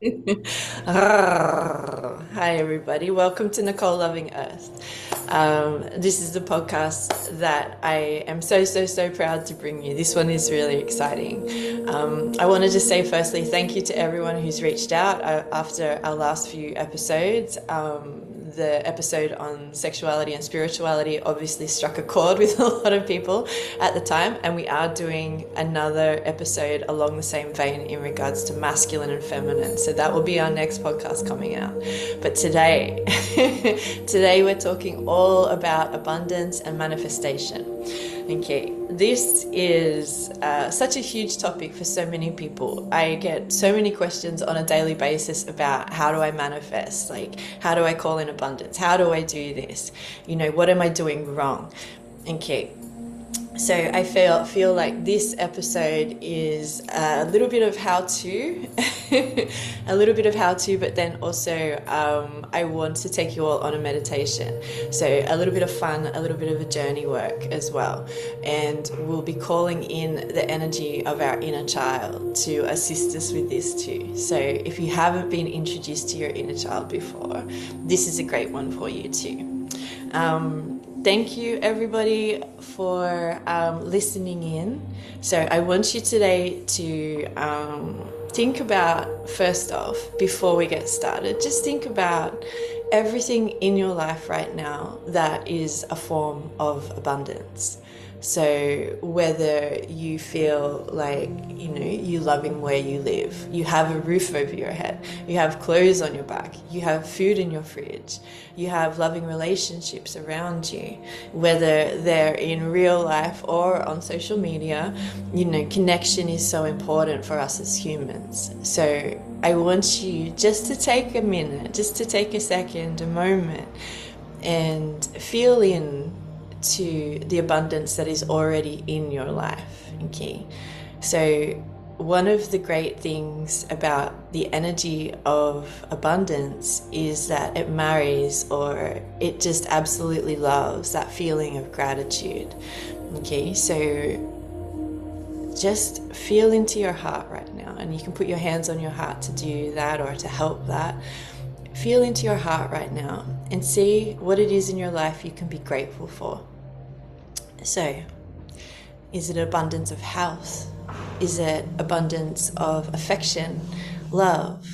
Hi, everybody. Welcome to Nicole Loving Earth. Um, this is the podcast that I am so, so, so proud to bring you. This one is really exciting. Um, I wanted to say, firstly, thank you to everyone who's reached out uh, after our last few episodes. Um, the episode on sexuality and spirituality obviously struck a chord with a lot of people at the time, and we are doing another episode along the same vein in regards to masculine and feminine. So that will be our next podcast coming out. But today, today we're talking all about abundance and manifestation. Okay, this is uh, such a huge topic for so many people. I get so many questions on a daily basis about how do I manifest? Like, how do I call in abundance? How do I do this? You know, what am I doing wrong? And Okay, so I feel feel like this episode is a little bit of how to, a little bit of how to, but then also um, I want to take you all on a meditation. So a little bit of fun, a little bit of a journey work as well, and we'll be calling in the energy of our inner child to assist us with this too. So if you haven't been introduced to your inner child before, this is a great one for you too. Um, thank you everybody for um, listening in. So I want you today to um, think about, first off, before we get started, just think about everything in your life right now that is a form of abundance. So whether you feel like, you know, you loving where you live, you have a roof over your head, you have clothes on your back, you have food in your fridge, you have loving relationships around you, whether they're in real life or on social media, you know, connection is so important for us as humans. So I want you just to take a minute, just to take a second, a moment, and feel in to the abundance that is already in your life. Okay. So, one of the great things about the energy of abundance is that it marries or it just absolutely loves that feeling of gratitude. Okay. So, just feel into your heart right now, and you can put your hands on your heart to do that or to help that. Feel into your heart right now and see what it is in your life you can be grateful for. So, is it abundance of health? Is it abundance of affection, love?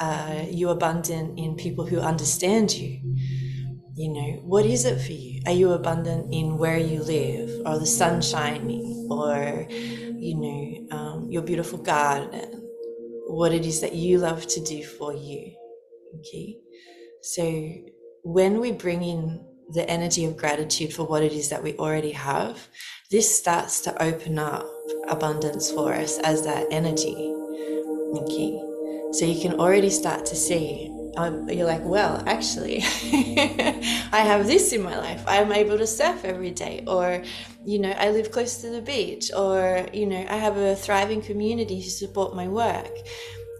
Are you abundant in people who understand you? You know, what is it for you? Are you abundant in where you live, or the sun shining, or, you know, um, your beautiful garden? What it is that you love to do for you? Okay. So, when we bring in the energy of gratitude for what it is that we already have, this starts to open up abundance for us as that energy. Okay. So you can already start to see. Um, you're like, well, actually, I have this in my life. I'm able to surf every day, or, you know, I live close to the beach, or, you know, I have a thriving community to support my work.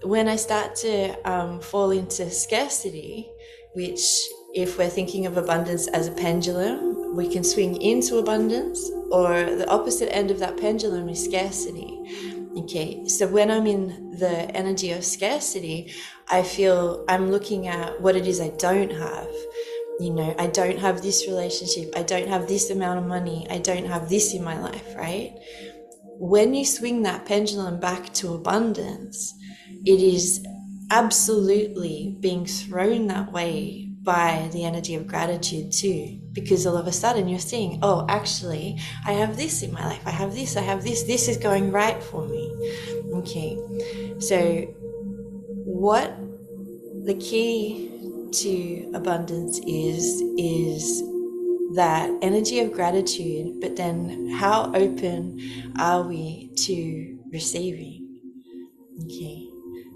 When I start to um, fall into scarcity, which if we're thinking of abundance as a pendulum, we can swing into abundance, or the opposite end of that pendulum is scarcity. Okay, so when I'm in the energy of scarcity, I feel I'm looking at what it is I don't have. You know, I don't have this relationship, I don't have this amount of money, I don't have this in my life, right? When you swing that pendulum back to abundance, it is absolutely being thrown that way by the energy of gratitude too because all of a sudden you're seeing oh actually i have this in my life i have this i have this this is going right for me. Okay so what the key to abundance is is that energy of gratitude but then how open are we to receiving? Okay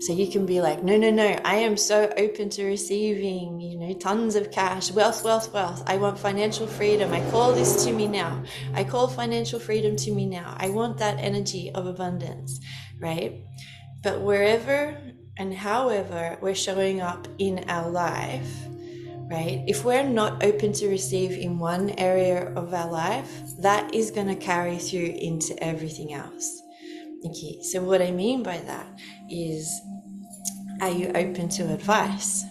so you can be like, no, no, no, I am so open to receiving, you know, tons of cash, wealth, wealth, wealth. I want financial freedom. I call this to me now. I call financial freedom to me now. I want that energy of abundance, right? But wherever and however we're showing up in our life, right? If we're not open to receive in one area of our life, that is going to carry through into everything else. Okay, so what I mean by that is Are you open to advice?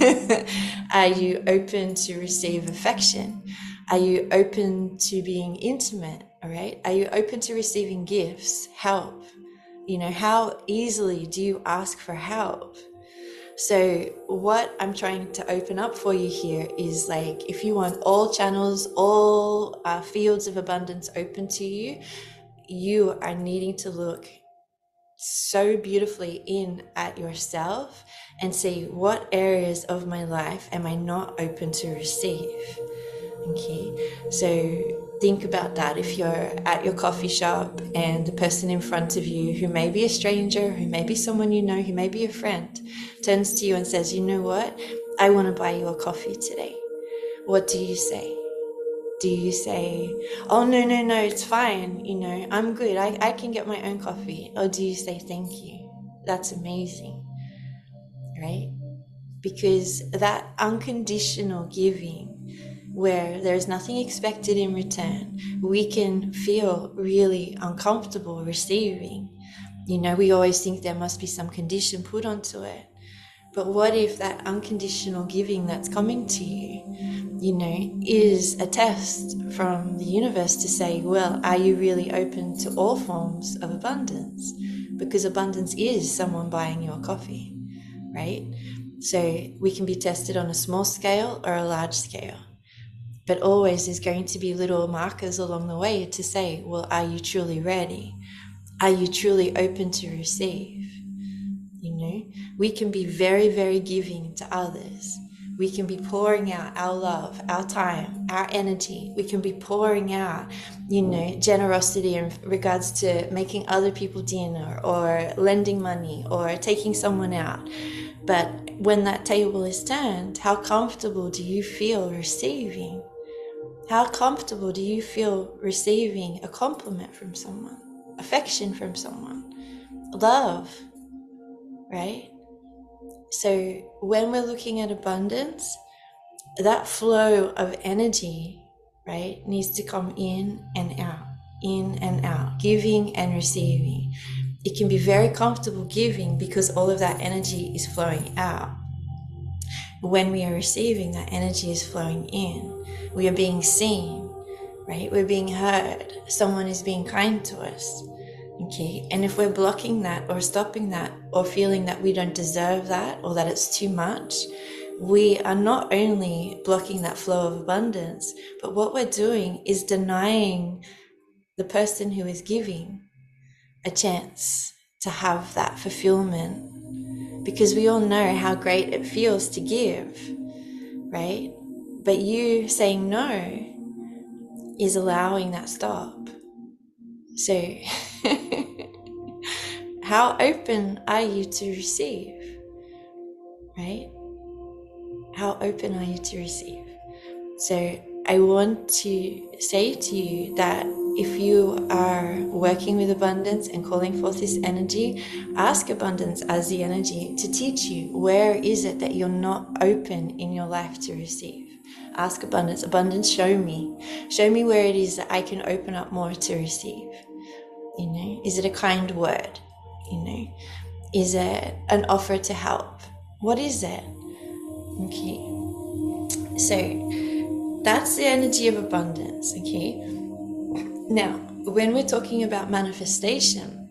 Are you open to receive affection? Are you open to being intimate? All right. Are you open to receiving gifts, help? You know, how easily do you ask for help? So, what I'm trying to open up for you here is like if you want all channels, all uh, fields of abundance open to you, you are needing to look so beautifully in at yourself and see what areas of my life am I not open to receive. Okay, so think about that if you're at your coffee shop and the person in front of you, who may be a stranger, who may be someone you know, who may be a friend, turns to you and says, You know what? I want to buy you a coffee today. What do you say? Do you say, Oh, no, no, no, it's fine. You know, I'm good. I, I can get my own coffee. Or do you say, Thank you? That's amazing. Right? Because that unconditional giving where there's nothing expected in return, we can feel really uncomfortable receiving. You know, we always think there must be some condition put onto it. But what if that unconditional giving that's coming to you, you know, is a test from the universe to say, well, are you really open to all forms of abundance? Because abundance is someone buying your coffee, right? So we can be tested on a small scale or a large scale but always there's going to be little markers along the way to say, well, are you truly ready? Are you truly open to receive? You know, we can be very, very giving to others. We can be pouring out our love, our time, our energy. We can be pouring out, you know, generosity in regards to making other people dinner or lending money or taking someone out. But when that table is turned, how comfortable do you feel receiving? How comfortable do you feel receiving a compliment from someone, affection from someone, love, right? So when we're looking at abundance, that flow of energy, right, needs to come in and out, in and out, giving and receiving. It can be very comfortable giving because all of that energy is flowing out. When we are receiving, that energy is flowing in we are being seen, right? We're being heard. Someone is being kind to us. Okay. And if we're blocking that or stopping that or feeling that we don't deserve that or that it's too much, we are not only blocking that flow of abundance, but what we're doing is denying the person who is giving a chance to have that fulfillment because we all know how great it feels to give, right? But you saying no is allowing that stop. So, how open are you to receive? Right? How open are you to receive? So, I want to say to you that if you are working with abundance and calling forth this energy, ask abundance as the energy to teach you where is it that you're not open in your life to receive. Ask abundance. Abundance, show me. Show me where it is that I can open up more to receive. You know, is it a kind word? You know, is it an offer to help? What is it? Okay. So that's the energy of abundance. Okay. Now, when we're talking about manifestation,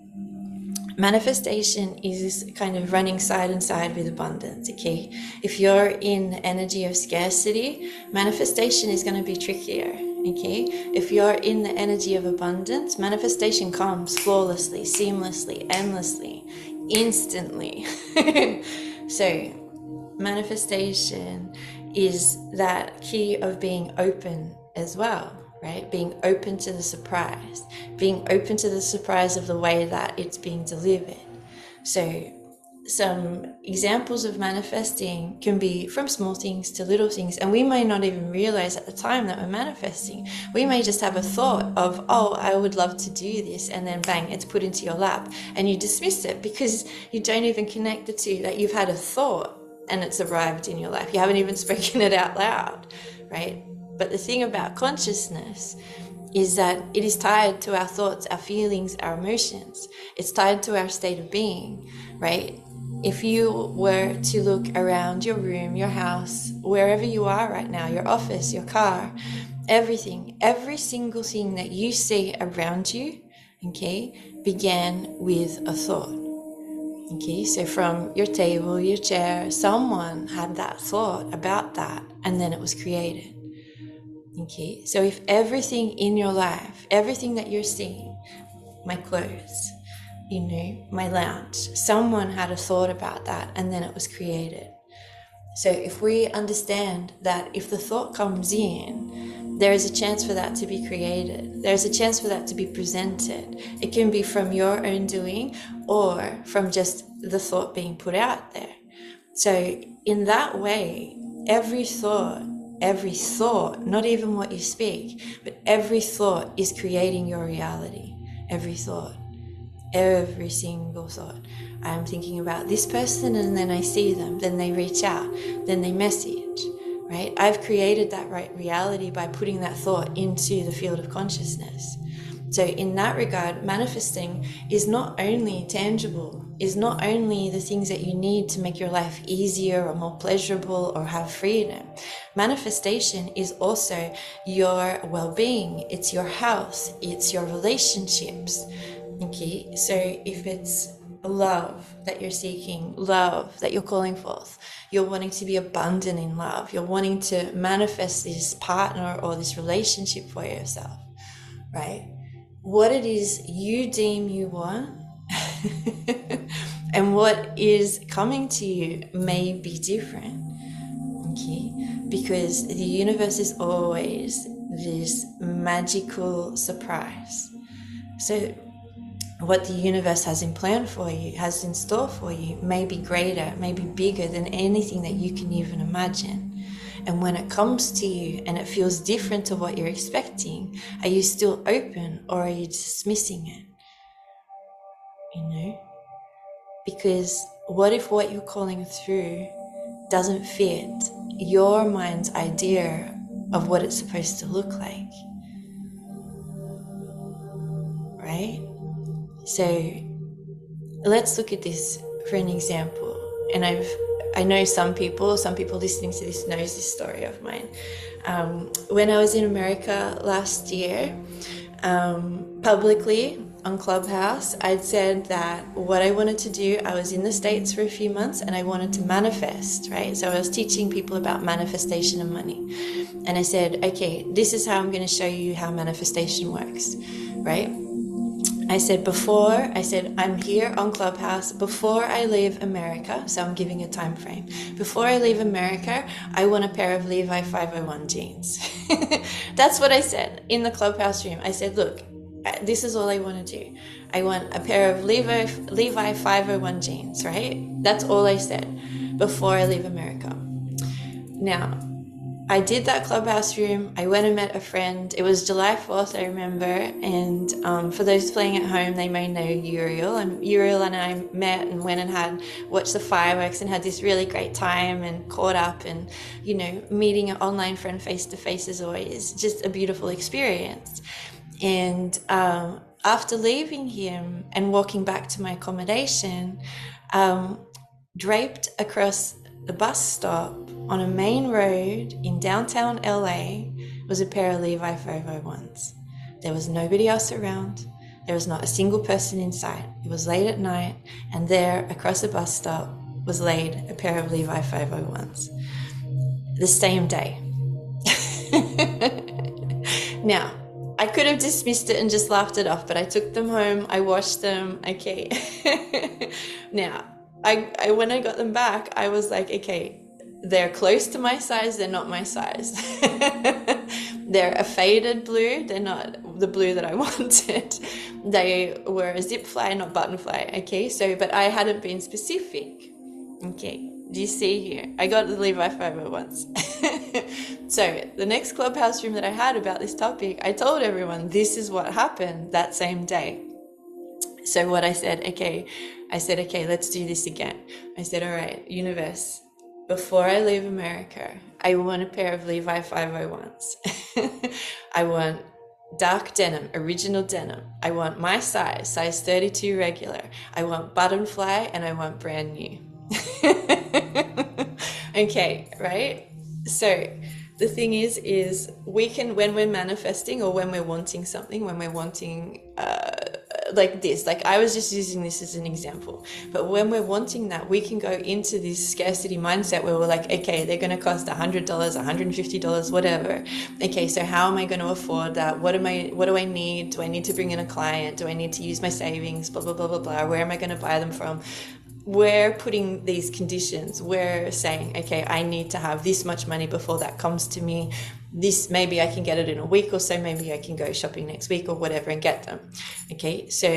manifestation is kind of running side and side with abundance okay? If you're in energy of scarcity manifestation is going to be trickier okay? If you're in the energy of abundance manifestation comes flawlessly seamlessly endlessly instantly. So manifestation is that key of being open as well right? Being open to the surprise, being open to the surprise of the way that it's being delivered. So, some examples of manifesting can be from small things to little things, and we may not even realize at the time that we're manifesting. We may just have a thought of, oh, I would love to do this, and then bang, it's put into your lap, and you dismiss it because you don't even connect the two that you've had a thought and it's arrived in your life. You haven't even spoken it out loud, right? But the thing about consciousness is that it is tied to our thoughts, our feelings, our emotions. It's tied to our state of being, right? if you were to look around your room, your house, wherever you are right now, your office, your car, everything, every single thing that you see around you, okay, began with a thought. Okay, so from your table, your chair, someone had that thought about that, and then it was created. Okay, so if everything in your life, everything that you're seeing, my clothes, you know, my lounge, someone had a thought about that, and then it was created. So if we understand that if the thought comes in, there is a chance for that to be created. There's a chance for that to be presented. It can be from your own doing or from just the thought being put out there. So, in that way, every thought, every thought, not even what you speak, but every thought is creating your reality. Every thought, every single thought. I'm thinking about this person and then I see them, then they reach out, then they message right? I've created that right reality by putting that thought into the field of consciousness. So, in that regard, manifesting is not only tangible, is not only the things that you need to make your life easier or more pleasurable or have freedom. Manifestation is also your well being, it's your house, it's your relationships. Okay, so if it's love that you're seeking, love that you're calling forth. You're wanting to be abundant in love. You're wanting to manifest this partner or this relationship for yourself, right? What it is you deem you want and what is coming to you may be different, okay? Because the universe is always this magical surprise. So what the universe has in plan for you, has in store for you, may be greater, may be bigger than anything that you can even imagine. And when it comes to you and it feels different to what you're expecting, are you still open or are you dismissing it? You know? Because what if what you're calling through doesn't fit your mind's idea of what it's supposed to look like? Right? So let's look at this for an example. And I've I know some people, some people listening to this knows this story of mine. Um, when I was in America last year, um, publicly on Clubhouse, I'd said that what I wanted to do, I was in the States for a few months and I wanted to manifest, right? So I was teaching people about manifestation and money. And I said, okay, this is how I'm going to show you how manifestation works, right? I said before, I said I'm here on Clubhouse before I leave America, so I'm giving a time frame. Before I leave America, I want a pair of Levi 501 jeans. That's what I said in the Clubhouse room. I said, look, this is all I want to do. I want a pair of Levi Levi 501 jeans, right? That's all I said before I leave America. Now, I did that clubhouse room. I went and met a friend. It was July 4th, I remember. And um, for those playing at home, they may know Uriel. And Uriel and I met and went and had watched the fireworks and had this really great time and caught up. And, you know, meeting an online friend face to face is always just a beautiful experience. And um, after leaving him and walking back to my accommodation, um, draped across the bus stop on a main road in downtown LA was a pair of Levi 501s. There was nobody else around. There was not a single person in sight. It was late at night, and there, across a bus stop, was laid a pair of Levi 501s. The same day. now, I could have dismissed it and just laughed it off, but I took them home, I washed them, okay. now, I, I when I got them back, I was like, okay, they're close to my size, they're not my size. they're a faded blue, they're not the blue that I wanted. they were a zip fly, not button fly. Okay, so but I hadn't been specific. Okay, do you see here? I got the Levi 501s. so the next clubhouse room that I had about this topic, I told everyone this is what happened that same day. So what I said, okay, I said, okay, let's do this again. I said, all right, universe, before I leave America, I want a pair of Levi 501s. I want dark denim, original denim. I want my size, size 32 regular. I want button fly and I want brand new. okay, right? So the thing is, is we can when we're manifesting or when we're wanting something, when we're wanting uh, like this, like I was just using this as an example, but when we're wanting that, we can go into this scarcity mindset where we're like, okay, they're going to cost a hundred dollars, a hundred and fifty dollars, whatever. Okay, so how am I going to afford that? What am I? What do I need? Do I need to bring in a client? Do I need to use my savings? Blah blah blah blah blah. Where am I going to buy them from? We're putting these conditions. We're saying okay i need to have this much money before that comes to me. This maybe i can get it in a week or so. Maybe i can go shopping next week or whatever and get them. Okay so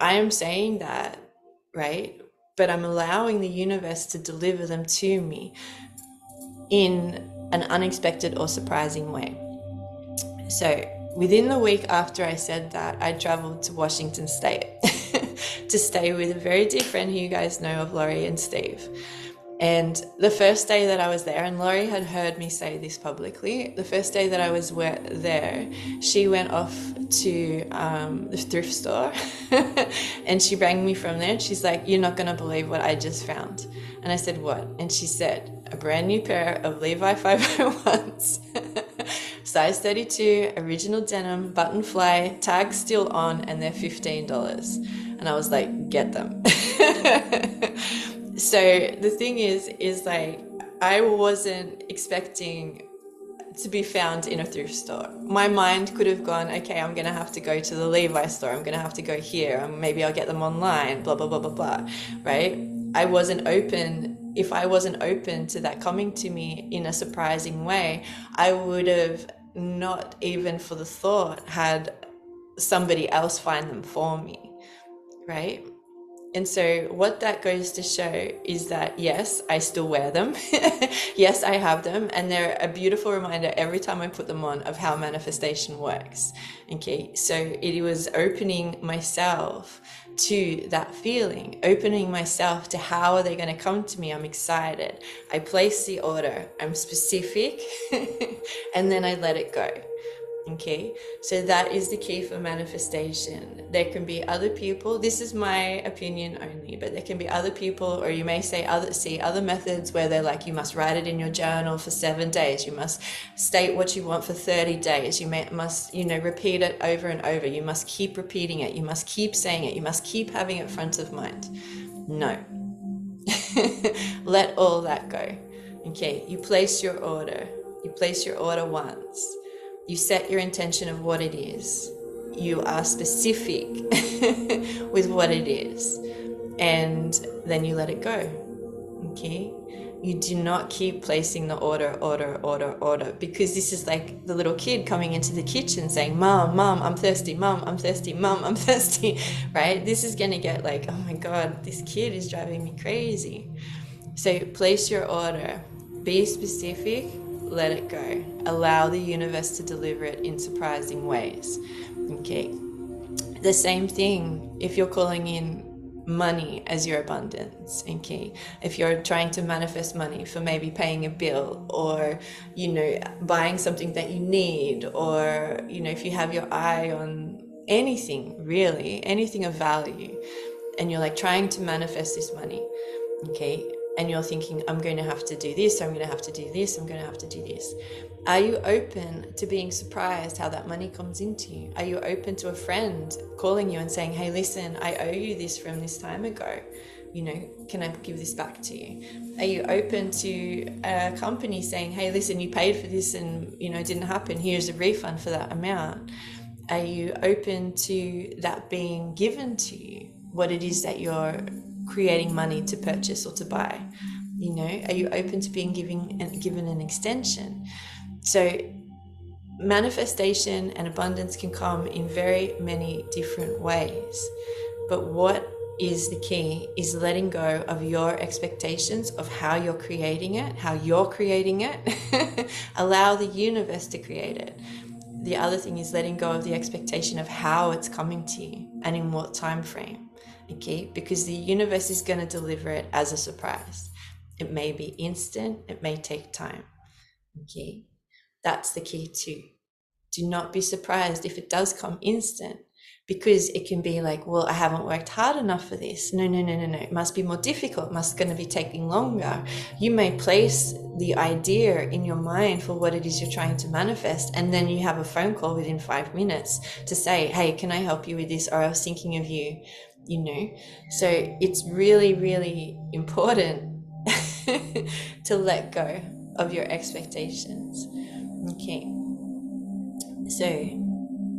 i am saying that right? But i'm allowing the universe to deliver them to me in an unexpected or surprising way. So within the week after i said that i traveled to washington state to stay with a very dear friend who you guys know of, Laurie and Steve. And the first day that I was there, and Laurie had heard me say this publicly, the first day that I was there, she went off to um, the thrift store and she rang me from there. She's like, You're not going to believe what I just found. And I said, What? And she said, A brand new pair of Levi 501s, size 32, original denim, button fly, tag still on, and they're $15 and I was like, get them. so the thing is, is like, I wasn't expecting to be found in a thrift store. My mind could have gone, okay, I'm going to have to go to the Levi store. I'm going to have to go here. And maybe I'll get them online, blah, blah, blah, blah, blah. Right? I wasn't open. If I wasn't open to that coming to me in a surprising way, I would have not even for the thought had somebody else find them for me right? And so, what that goes to show is that yes, I still wear them. yes, I have them. And they're a beautiful reminder every time I put them on of how manifestation works. Okay. So, it was opening myself to that feeling, opening myself to how are they going to come to me. I'm excited. I place the order, I'm specific, and then I let it go. Okay, so that is the key for manifestation. There can be other people, this is my opinion only, but there can be other people, or you may say other see other methods where they're like you must write it in your journal for seven days, you must state what you want for 30 days, you may, must, you know, repeat it over and over, you must keep repeating it, you must keep saying it, you must keep having it front of mind. No. Let all that go. Okay, you place your order. You place your order once you set your intention of what it is. You are specific with what it is. And then you let it go. Okay? You do not keep placing the order, order, order, order, because this is like the little kid coming into the kitchen saying, Mom, Mom, I'm thirsty, Mom, I'm thirsty, Mom, I'm thirsty, right? This is going to get like, oh my God, this kid is driving me crazy. So place your order, be specific, let it go. Allow the universe to deliver it in surprising ways. Okay. The same thing if you're calling in money as your abundance okay if you're trying to manifest money for maybe paying a bill or you know buying something that you need or you know if you have your eye on anything really anything of value and you're like trying to manifest this money okay and you're thinking, I'm going to have to do this, I'm going to have to do this, I'm going to have to do this. Are you open to being surprised how that money comes into you? Are you open to a friend calling you and saying, Hey, listen, I owe you this from this time ago? You know, can I give this back to you? Are you open to a company saying, Hey, listen, you paid for this and, you know, it didn't happen. Here's a refund for that amount. Are you open to that being given to you? What it is that you're creating money to purchase or to buy? You know, are you open to being giving and given an extension? So manifestation and abundance can come in very many different ways. But what is the key is letting go of your expectations of how you're creating it, how you're creating it. Allow the universe to create it. The other thing is letting go of the expectation of how it's coming to you and in what time frame okay? Because the universe is going to deliver it as a surprise. It may be instant, it may take time, okay? That's the key too. Do not be surprised if it does come instant because it can be like, well, I haven't worked hard enough for this. No, no, no, no, no. It must be more difficult. It must going to be taking longer. You may place the idea in your mind for what it is you're trying to manifest, and then you have a phone call within five minutes to say, hey, can I help you with this? Or I was thinking of you, you know. So it's really, really important to let go of your expectations. Okay. So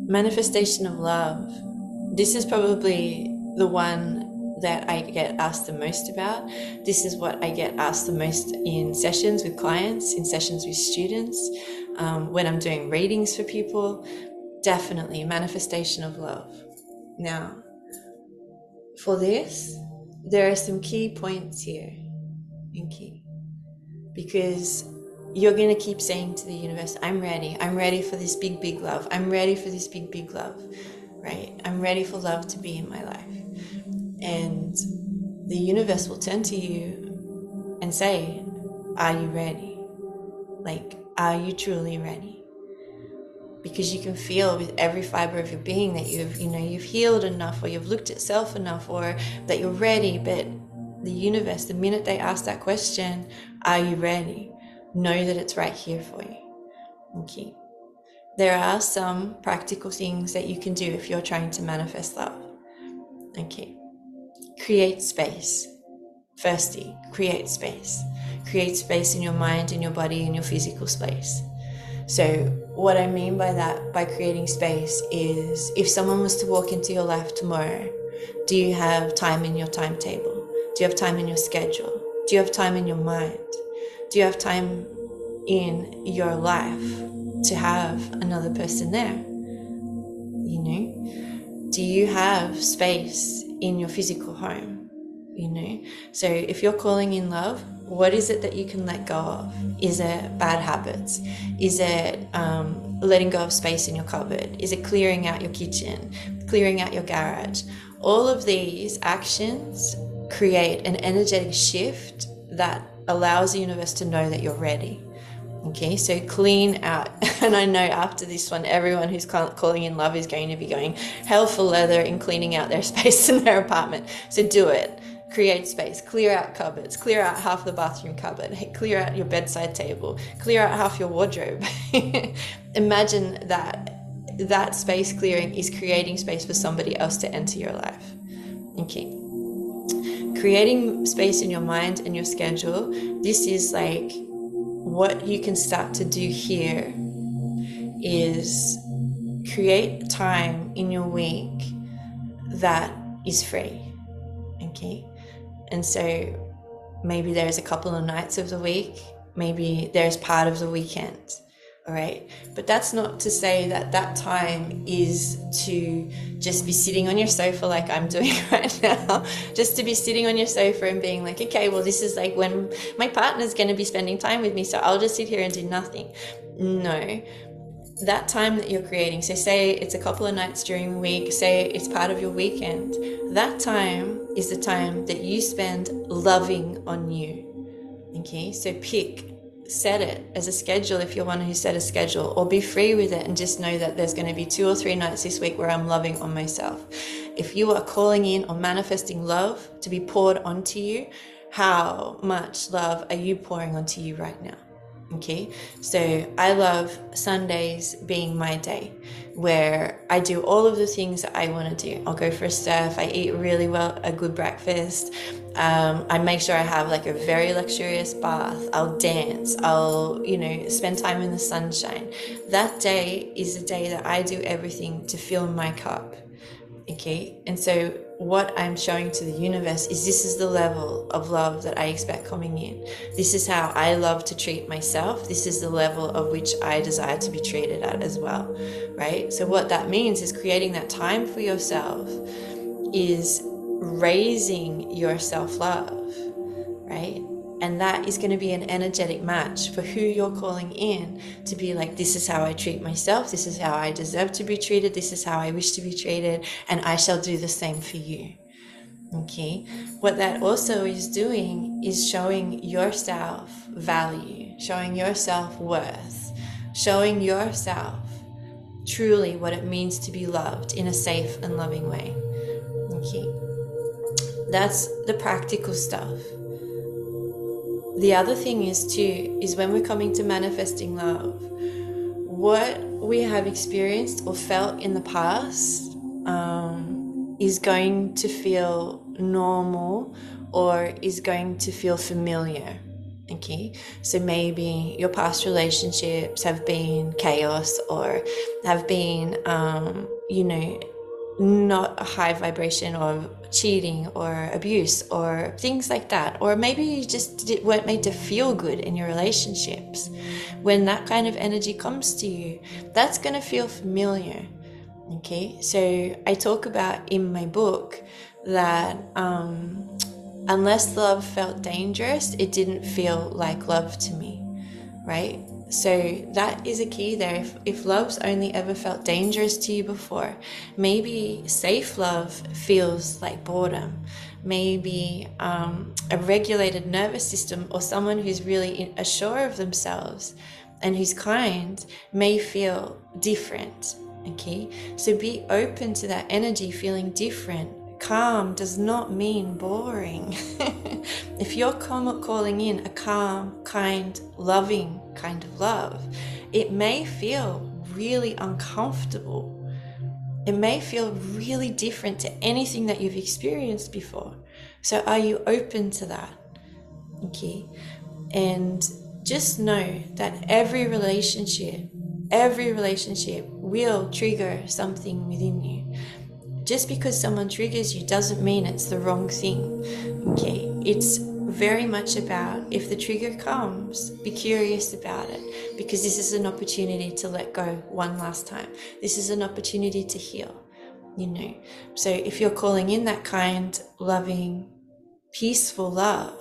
manifestation of love. This is probably the one that I get asked the most about. This is what I get asked the most in sessions with clients, in sessions with students, um, when I'm doing readings for people. Definitely manifestation of love. Now, for this, there are some key points here in key because you're going to keep saying to the universe, I'm ready. I'm ready for this big, big love. I'm ready for this big, big love, right? I'm ready for love to be in my life. And the universe will turn to you and say, Are you ready? Like, are you truly ready? Because you can feel with every fiber of your being that you've, you know, you've healed enough or you've looked at self enough or that you're ready. But the universe, the minute they ask that question, Are you ready? know that it's right here for you. Okay. There are some practical things that you can do if you're trying to manifest love. Okay. Create space. Firstly, create space. Create space in your mind, in your body, in your physical space. So, what I mean by that, by creating space, is if someone was to walk into your life tomorrow, do you have time in your timetable? Do you have time in your schedule? Do you have time in your mind? Do you have time in your life to have another person there? You know, do you have space in your physical home? You know, so if you're calling in love, what is it that you can let go of? Is it bad habits? Is it um, letting go of space in your cupboard? Is it clearing out your kitchen, clearing out your garage? All of these actions create an energetic shift that allows the universe to know that you're ready. Okay, so clean out. And I know after this one, everyone who's calling in love is going to be going hell for leather in cleaning out their space in their apartment. So do it. Create space, clear out cupboards, clear out half the bathroom cupboard, clear out your bedside table, clear out half your wardrobe. Imagine that that space clearing is creating space for somebody else to enter your life. Okay creating space in your mind and your schedule, this is like what you can start to do here is create time in your week that is free. Okay. And so maybe there's a couple of nights of the week, maybe there's part of the weekend all right? But that's not to say that that time is to just be sitting on your sofa like i'm doing right now just to be sitting on your sofa and being like okay well this is like when my partner's going to be spending time with me so i'll just sit here and do nothing. No that time that you're creating so say it's a couple of nights during the week say it's part of your weekend that time is the time that you spend loving on you okay so pick set it as a schedule if you're one who set a schedule or be free with it and just know that there's going to be two or three nights this week where I'm loving on myself. If you are calling in or manifesting love to be poured onto you, how much love are you pouring onto you right now? Okay, so I love Sundays being my day where I do all of the things that I want to do. I'll go for a surf, I eat really well, a good breakfast, um, I make sure I have like a very luxurious bath, I'll dance, I'll, you know, spend time in the sunshine. That day is a day that I do everything to fill my cup. Okay, and so what I'm showing to the universe is this is the level of love that I expect coming in. This is how I love to treat myself. This is the level of which I desire to be treated at as well, right? So, what that means is creating that time for yourself is raising your self love, right? And that is going to be an energetic match for who you're calling in to be like, this is how I treat myself. This is how I deserve to be treated. This is how I wish to be treated. And I shall do the same for you. Okay. What that also is doing is showing yourself value, showing yourself worth, showing yourself truly what it means to be loved in a safe and loving way. Okay. That's the practical stuff. The other thing is too is when we're coming to manifesting love, what we have experienced or felt in the past um, is going to feel normal or is going to feel familiar. Okay, so maybe your past relationships have been chaos or have been, um, you know, not a high vibration of cheating or abuse or things like that. Or maybe you just weren't made to feel good in your relationships. When that kind of energy comes to you, that's going to feel familiar. Okay, so I talk about in my book that um, unless love felt dangerous, it didn't feel like love to me, right? So that is a key there. If, if love's only ever felt dangerous to you before, maybe safe love feels like boredom. Maybe um, a regulated nervous system or someone who's really assured of themselves and who's kind may feel different. Okay, so be open to that energy feeling different calm does not mean boring. if you're calling in a calm, kind, loving kind of love, it may feel really uncomfortable. It may feel really different to anything that you've experienced before. So, are you open to that? Okay. And just know that every relationship, every relationship will trigger something within you just because someone triggers you doesn't mean it's the wrong thing. Okay, it's very much about if the trigger comes, be curious about it because this is an opportunity to let go one last time. This is an opportunity to heal, you know. So if you're calling in that kind, loving, peaceful love,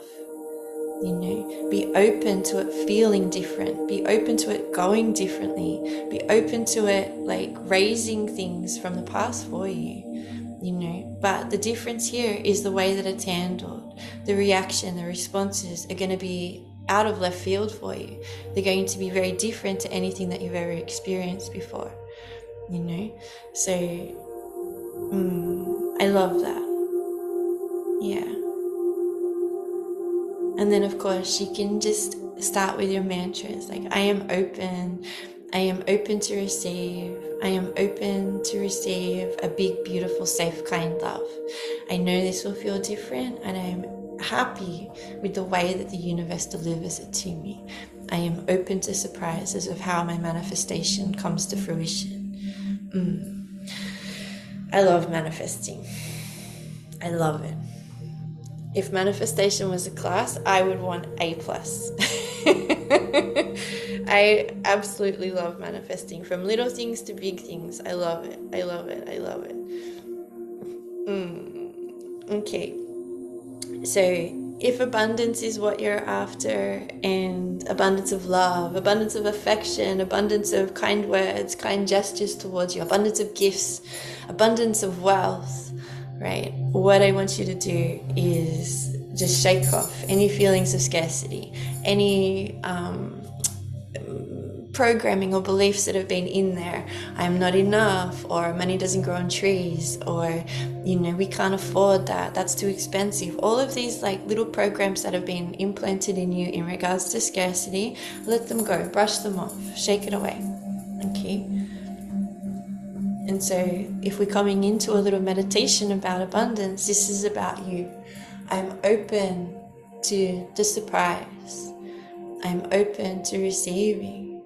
you know, be open to it feeling different, be open to it going differently, be open to it like raising things from the past for you you know. But the difference here is the way that it's handled. The reaction, the responses are going to be out of left field for you. They're going to be very different to anything that you've ever experienced before, you know. So, mm, I love that. Yeah. And then, of course, you can just start with your mantras like, I am open I am open to receive. I am open to receive a big, beautiful, safe, kind love. I know this will feel different, and I am happy with the way that the universe delivers it to me. I am open to surprises of how my manifestation comes to fruition. Mm. I love manifesting. I love it. If manifestation was a class, I would want A plus. I absolutely love manifesting from little things to big things. I love it. I love it. I love it. Mm. Okay. So, if abundance is what you're after, and abundance of love, abundance of affection, abundance of kind words, kind gestures towards you, abundance of gifts, abundance of wealth, right? What I want you to do is just shake off any feelings of scarcity, any um, programming or beliefs that have been in there. I'm not enough, or money doesn't grow on trees, or you know, we can't afford that, that's too expensive. All of these like little programs that have been implanted in you in regards to scarcity, let them go, brush them off, shake it away. Okay. And so, if we're coming into a little meditation about abundance, this is about you. I'm open to the surprise. I'm open to receiving.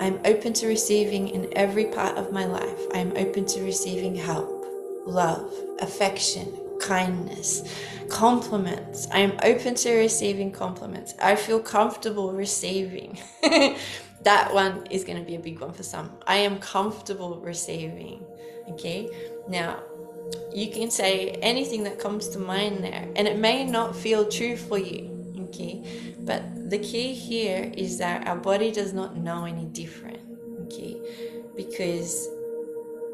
I'm open to receiving in every part of my life. I am open to receiving help, love, affection, kindness, compliments. I am open to receiving compliments. I feel comfortable receiving. that one is going to be a big one for some. I am comfortable receiving. Okay. Now, you can say anything that comes to mind there, and it may not feel true for you. Okay. But the key here is that our body does not know any different, okay? Because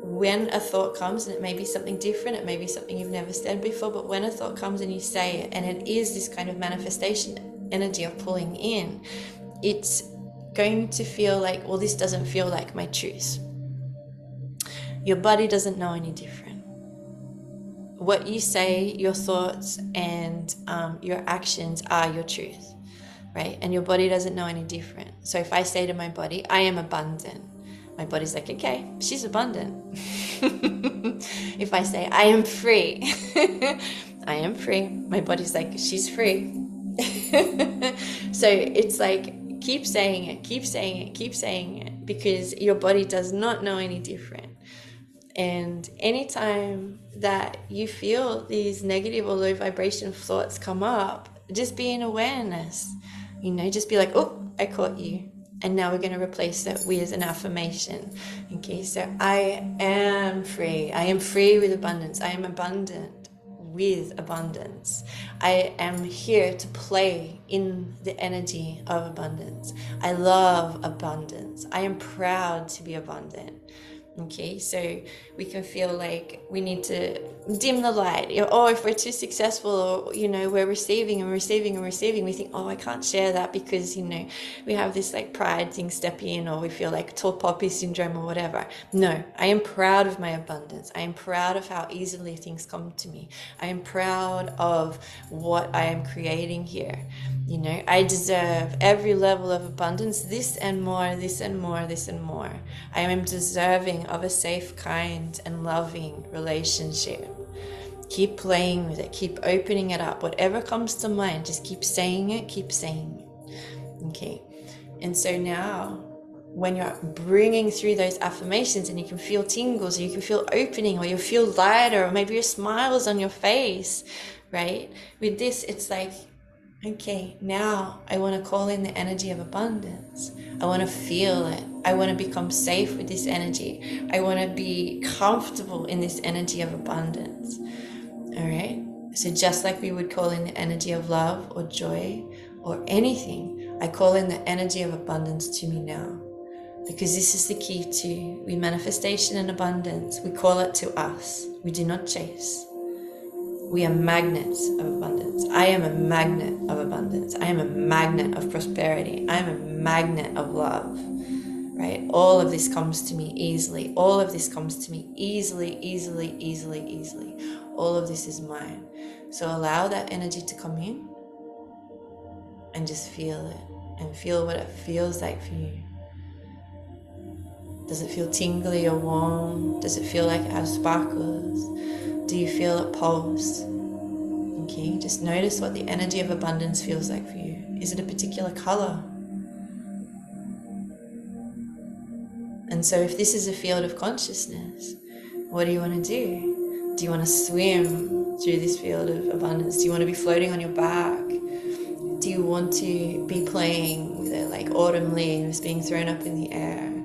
when a thought comes, and it may be something different, it may be something you've never said before, but when a thought comes and you say it, and it is this kind of manifestation energy of pulling in, it's going to feel like, well, this doesn't feel like my truth. Your body doesn't know any different. What you say, your thoughts, and um, your actions are your truth, right? And your body doesn't know any different. So if I say to my body, I am abundant, my body's like, okay, she's abundant. if I say, I am free, I am free, my body's like, she's free. so it's like, keep saying it, keep saying it, keep saying it, because your body does not know any different. And anytime that you feel these negative or low vibration thoughts come up, just be in awareness. You know, just be like, oh, I caught you. And now we're going to replace that with an affirmation. Okay, so I am free. I am free with abundance. I am abundant with abundance. I am here to play in the energy of abundance. I love abundance. I am proud to be abundant. Okay, so we can feel like we need to dim the light. Oh, if we're too successful, or you know, we're receiving and receiving and receiving, we think, oh, I can't share that because you know we have this like pride thing step in, or we feel like tall poppy syndrome or whatever. No, I am proud of my abundance. I am proud of how easily things come to me. I am proud of what I am creating here. You know, I deserve every level of abundance, this and more, this and more, this and more. I am deserving of a safe, kind, and loving relationship. Keep playing with it, keep opening it up. Whatever comes to mind, just keep saying it, keep saying it. Okay. And so now, when you're bringing through those affirmations and you can feel tingles, or you can feel opening, or you feel lighter, or maybe your smiles on your face, right? With this, it's like Okay, now I want to call in the energy of abundance. I want to feel it. I want to become safe with this energy. I want to be comfortable in this energy of abundance. All right? So, just like we would call in the energy of love or joy or anything, I call in the energy of abundance to me now. Because this is the key to we manifestation and abundance. We call it to us. We do not chase. We are magnets of abundance. I am a magnet of abundance. I am a magnet of prosperity. I am a magnet of love. Right? All of this comes to me easily. All of this comes to me easily, easily, easily, easily. All of this is mine. So allow that energy to come in and just feel it and feel what it feels like for you. Does it feel tingly or warm? Does it feel like it has sparkles? Do you feel it pulse? Okay, just notice what the energy of abundance feels like for you. Is it a particular color? And so, if this is a field of consciousness, what do you want to do? Do you want to swim through this field of abundance? Do you want to be floating on your back? Do you want to be playing with it like autumn leaves being thrown up in the air?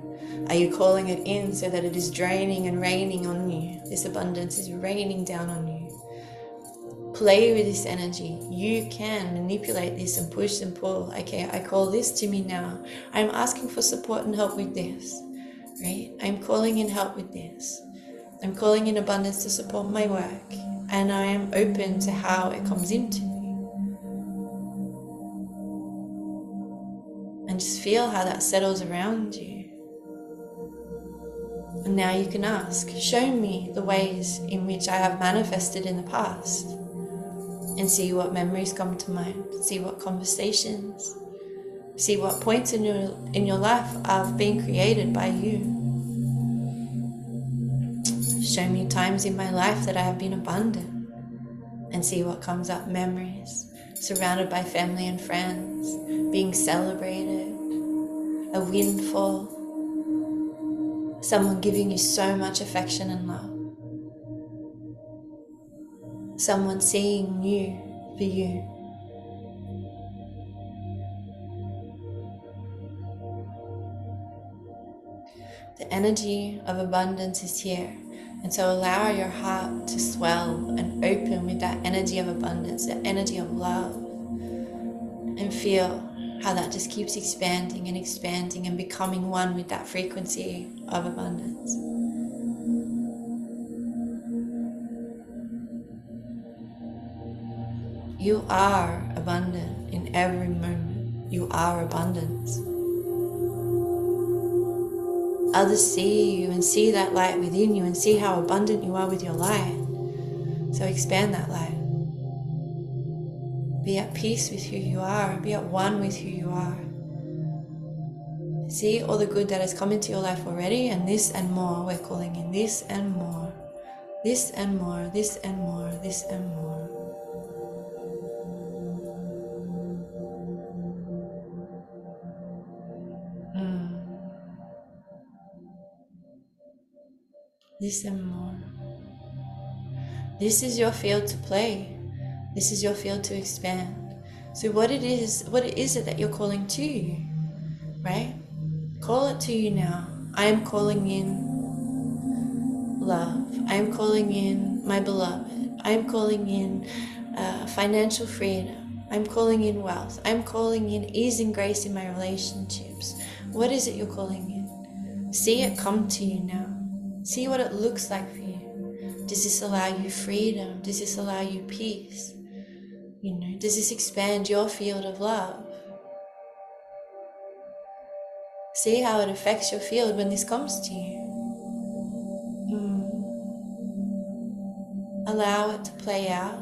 Are you calling it in so that it is draining and raining on you? This abundance is raining down on you. Play with this energy. You can manipulate this and push and pull. Okay, I call this to me now. I'm asking for support and help with this, right? I'm calling in help with this. I'm calling in abundance to support my work, and I am open to how it comes into me. And just feel how that settles around you. And now you can ask, show me the ways in which I have manifested in the past. And see what memories come to mind, see what conversations, see what points in your in your life have been created by you. Show me times in my life that I have been abundant and see what comes up memories, surrounded by family and friends, being celebrated, a windfall, Someone giving you so much affection and love. Someone seeing you for you. The energy of abundance is here. And so allow your heart to swell and open with that energy of abundance, the energy of love. And feel how that just keeps expanding and expanding and becoming one with that frequency of abundance. You are abundant in every moment. You are abundance. Others see you and see that light within you and see how abundant you are with your light. So expand that light. Be at peace with who you are be at one with who you are. See all the good that has come into your life already, and this and more. We're calling in this and more, this and more, this and more, this and more. This and more. This is your field to play. This is your field to expand. So what it is, what is it that you're calling to you, right? Call it to you now. I am calling in love. I am calling in my beloved. I am calling in uh, financial freedom. I'm calling in wealth. I'm calling in ease and grace in my relationships. What is it you're calling in? See it come to you now. See what it looks like for you. Does this allow you freedom? Does this allow you peace? You know, does this expand your field of love? See how it affects your field when this comes to you. Mm. Allow it to play out.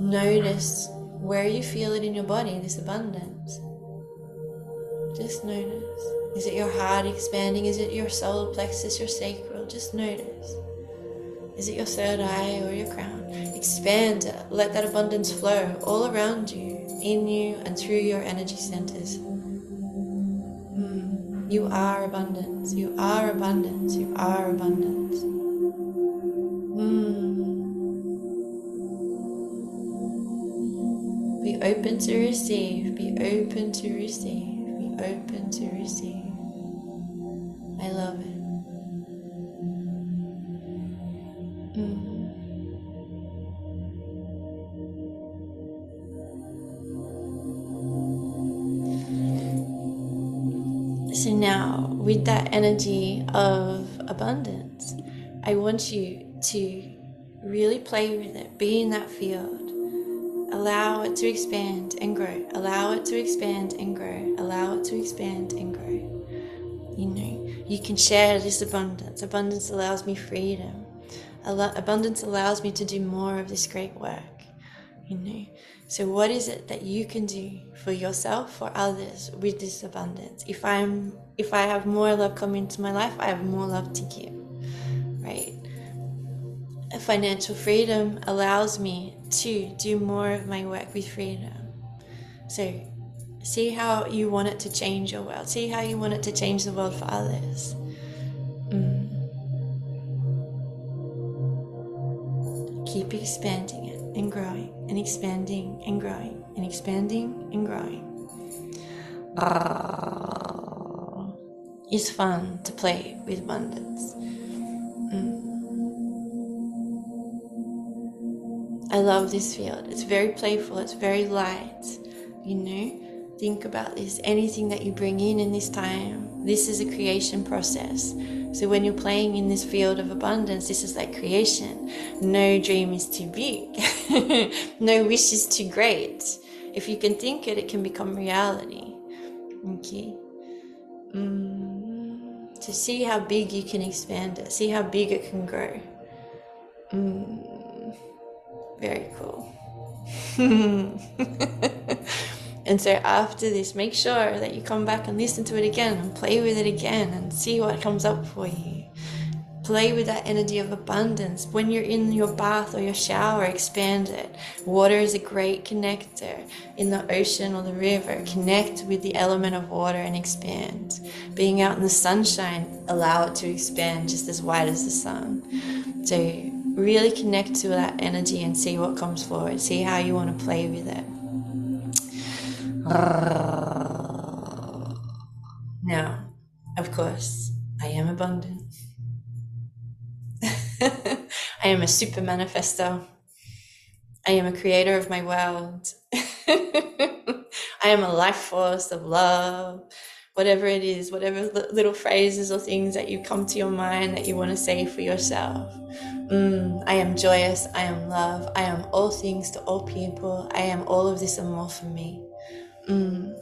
Notice where you feel it in your body, this abundance. Just notice. Is it your heart expanding? Is it your solar plexus, your sacral? Just notice. Is it your third eye or your crown? Expand, let that abundance flow all around you, in you, and through your energy centers. Mm. You are abundance. You are abundance. You are abundance. Mm. Be open to receive. Be open to receive. Be open to receive. I love it. Mm. So now, with that energy of abundance, I want you to really play with it, be in that field. Allow it to expand and grow. Allow it to expand and grow. Allow it to expand and grow. You know, you can share this abundance. Abundance allows me freedom. Abundance allows me to do more of this great work. You know, so what is it that you can do for yourself, for others with this abundance? If I'm, if I have more love coming into my life, I have more love to give, right? Financial freedom allows me to do more of my work with freedom. So See how you want it to change your world. See how you want it to change the world for others. Mm. Keep expanding it and growing and expanding and growing and expanding and growing. Oh, it's fun to play with abundance. Mm. I love this field. It's very playful, it's very light, you know think about this. Anything that you bring in in this time, this is a creation process. So when you're playing in this field of abundance, this is like creation. No dream is too big, no wish is too great. If you can think it, it can become reality. Okay. Mm. To see how big you can expand it, see how big it can grow. Mm. Very cool. And so after this, make sure that you come back and listen to it again and play with it again and see what comes up for you. Play with that energy of abundance. When you're in your bath or your shower, expand it. Water is a great connector. In the ocean or the river, connect with the element of water and expand. Being out in the sunshine, allow it to expand just as wide as the sun. So really connect to that energy and see what comes forward. See how you want to play with it. Now, of course, I am abundant. I am a super manifesto. I am a creator of my world. I am a life force of love. Whatever it is, whatever little phrases or things that you come to your mind that you want to say for yourself. Mm, I am joyous. I am love. I am all things to all people. I am all of this and more for me. Mm.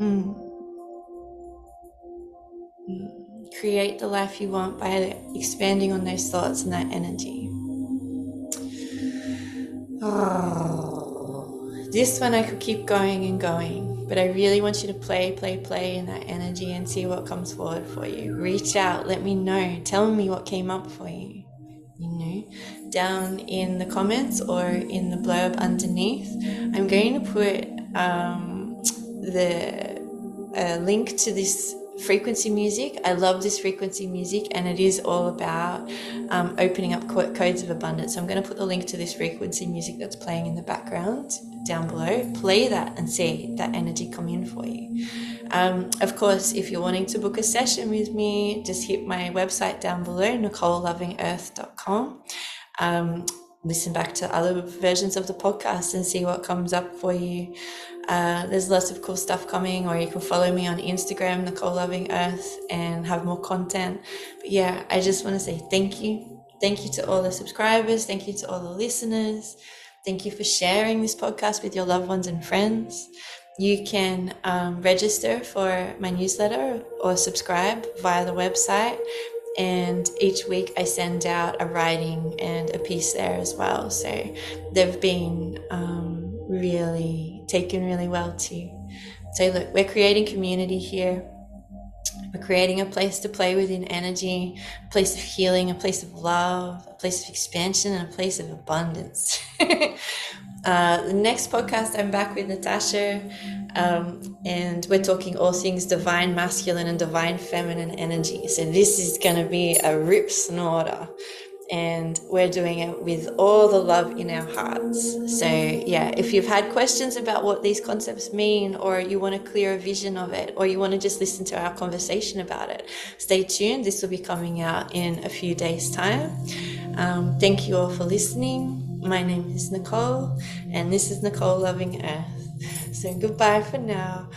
Mm. create the life you want by expanding on those thoughts and that energy. Oh, this one I could keep going and going, but I really want you to play, play, play in that energy and see what comes forward for you. Reach out, let me know, tell me what came up for you. You know, down in the comments or in the blurb underneath, I'm going to put um, the a link to this frequency music. I love this frequency music, and it is all about um, opening up codes of abundance. So I'm going to put the link to this frequency music that's playing in the background down below. Play that and see that energy come in for you. Um, of course, if you're wanting to book a session with me, just hit my website down below, NicoleLovingEarth.com. Um, listen back to other versions of the podcast and see what comes up for you. Uh, there's lots of cool stuff coming, or you can follow me on Instagram, Nicole Loving Earth, and have more content. But yeah, I just want to say thank you. Thank you to all the subscribers. Thank you to all the listeners. Thank you for sharing this podcast with your loved ones and friends. You can um, register for my newsletter or subscribe via the website. And each week I send out a writing and a piece there as well. So they've been um, really taken really well too. So, look, we're creating community here. We're creating a place to play within energy, a place of healing, a place of love, a place of expansion, and a place of abundance. uh, the next podcast, I'm back with Natasha, um, and we're talking all things divine masculine and divine feminine energy. So, this is going to be a rip snorter and we're doing it with all the love in our hearts. So, yeah, if you've had questions about what these concepts mean, or you want a clearer vision of it, or you want to just listen to our conversation about it, stay tuned. This will be coming out in a few days' time. Um, thank you all for listening. My name is Nicole, and this is Nicole Loving Earth. So, goodbye for now.